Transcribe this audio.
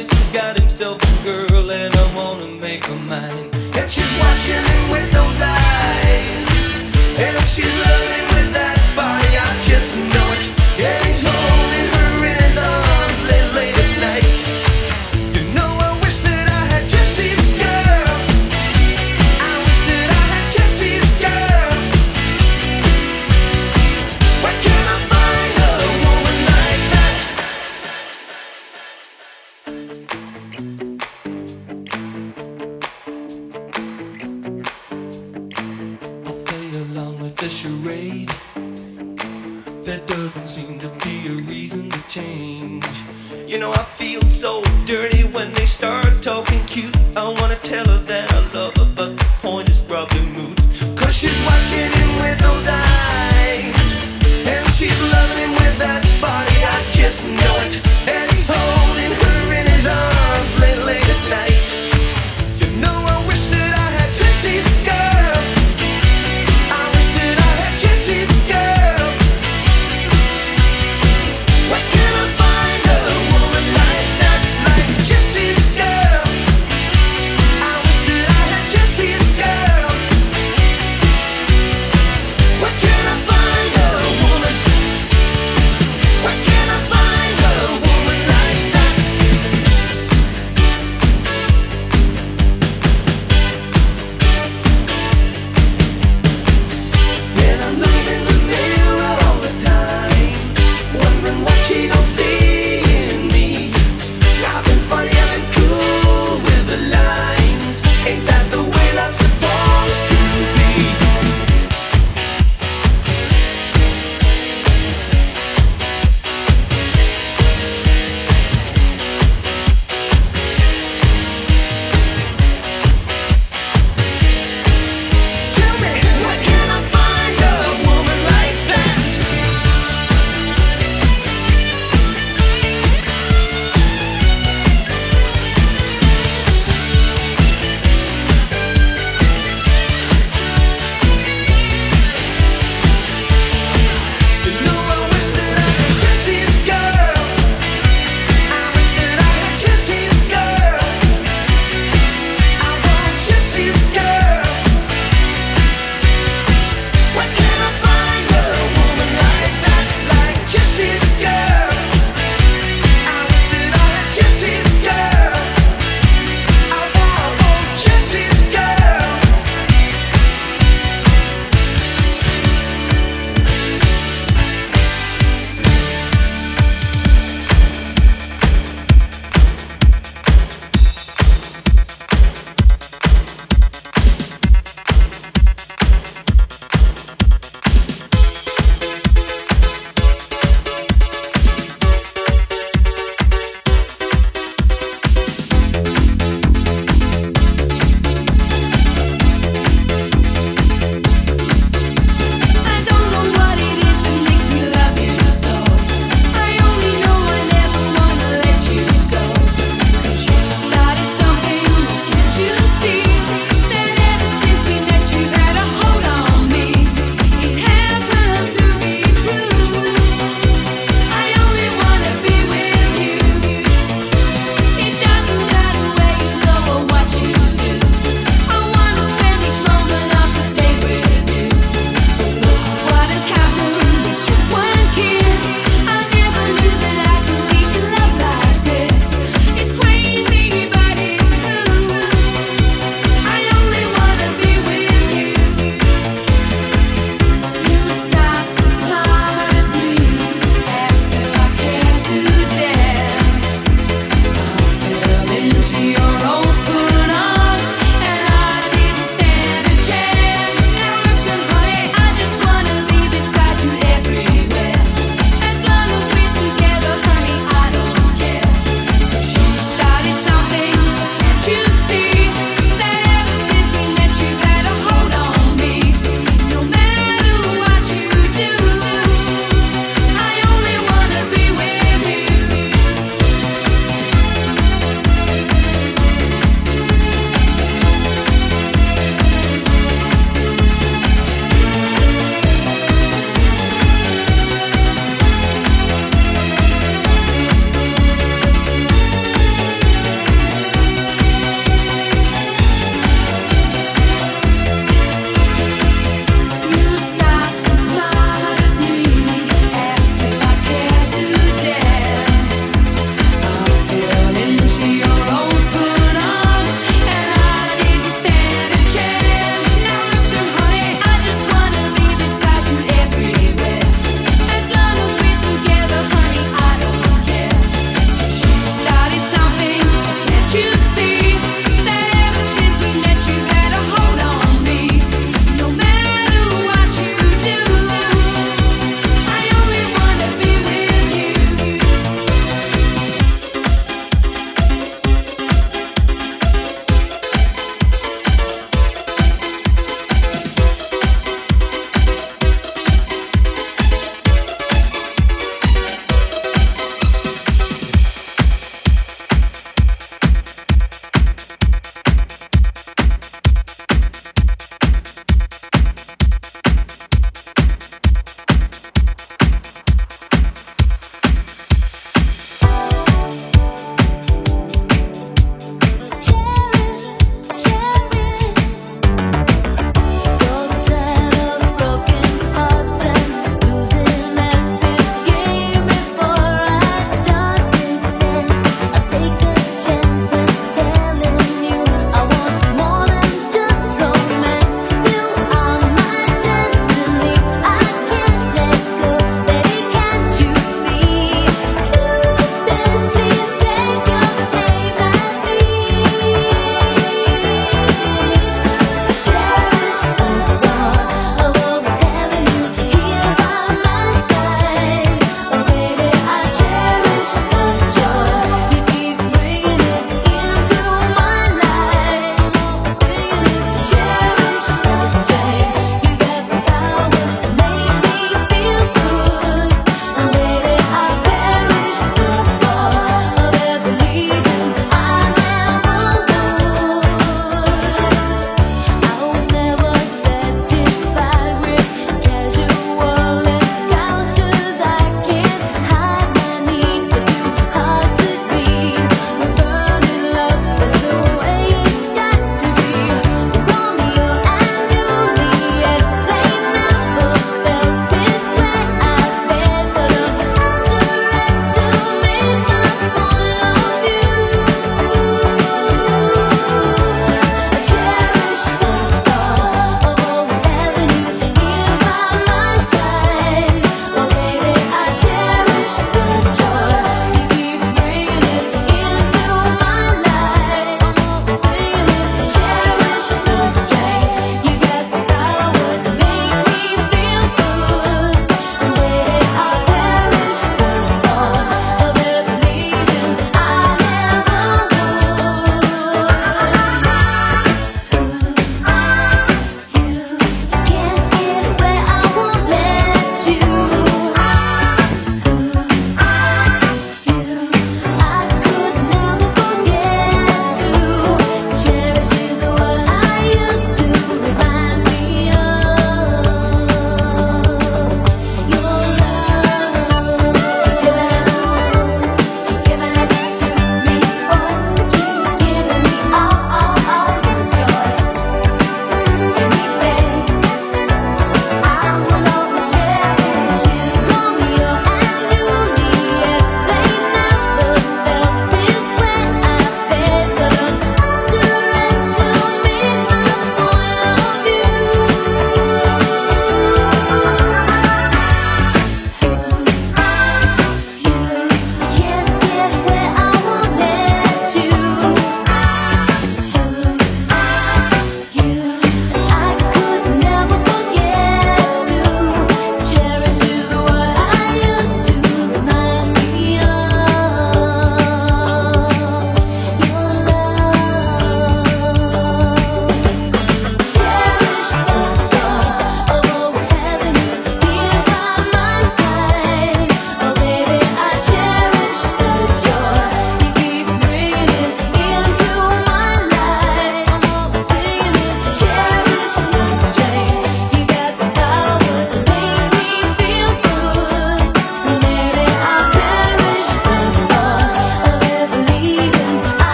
He's got himself a girl and I wanna make her mine. And she's watching him with those eyes.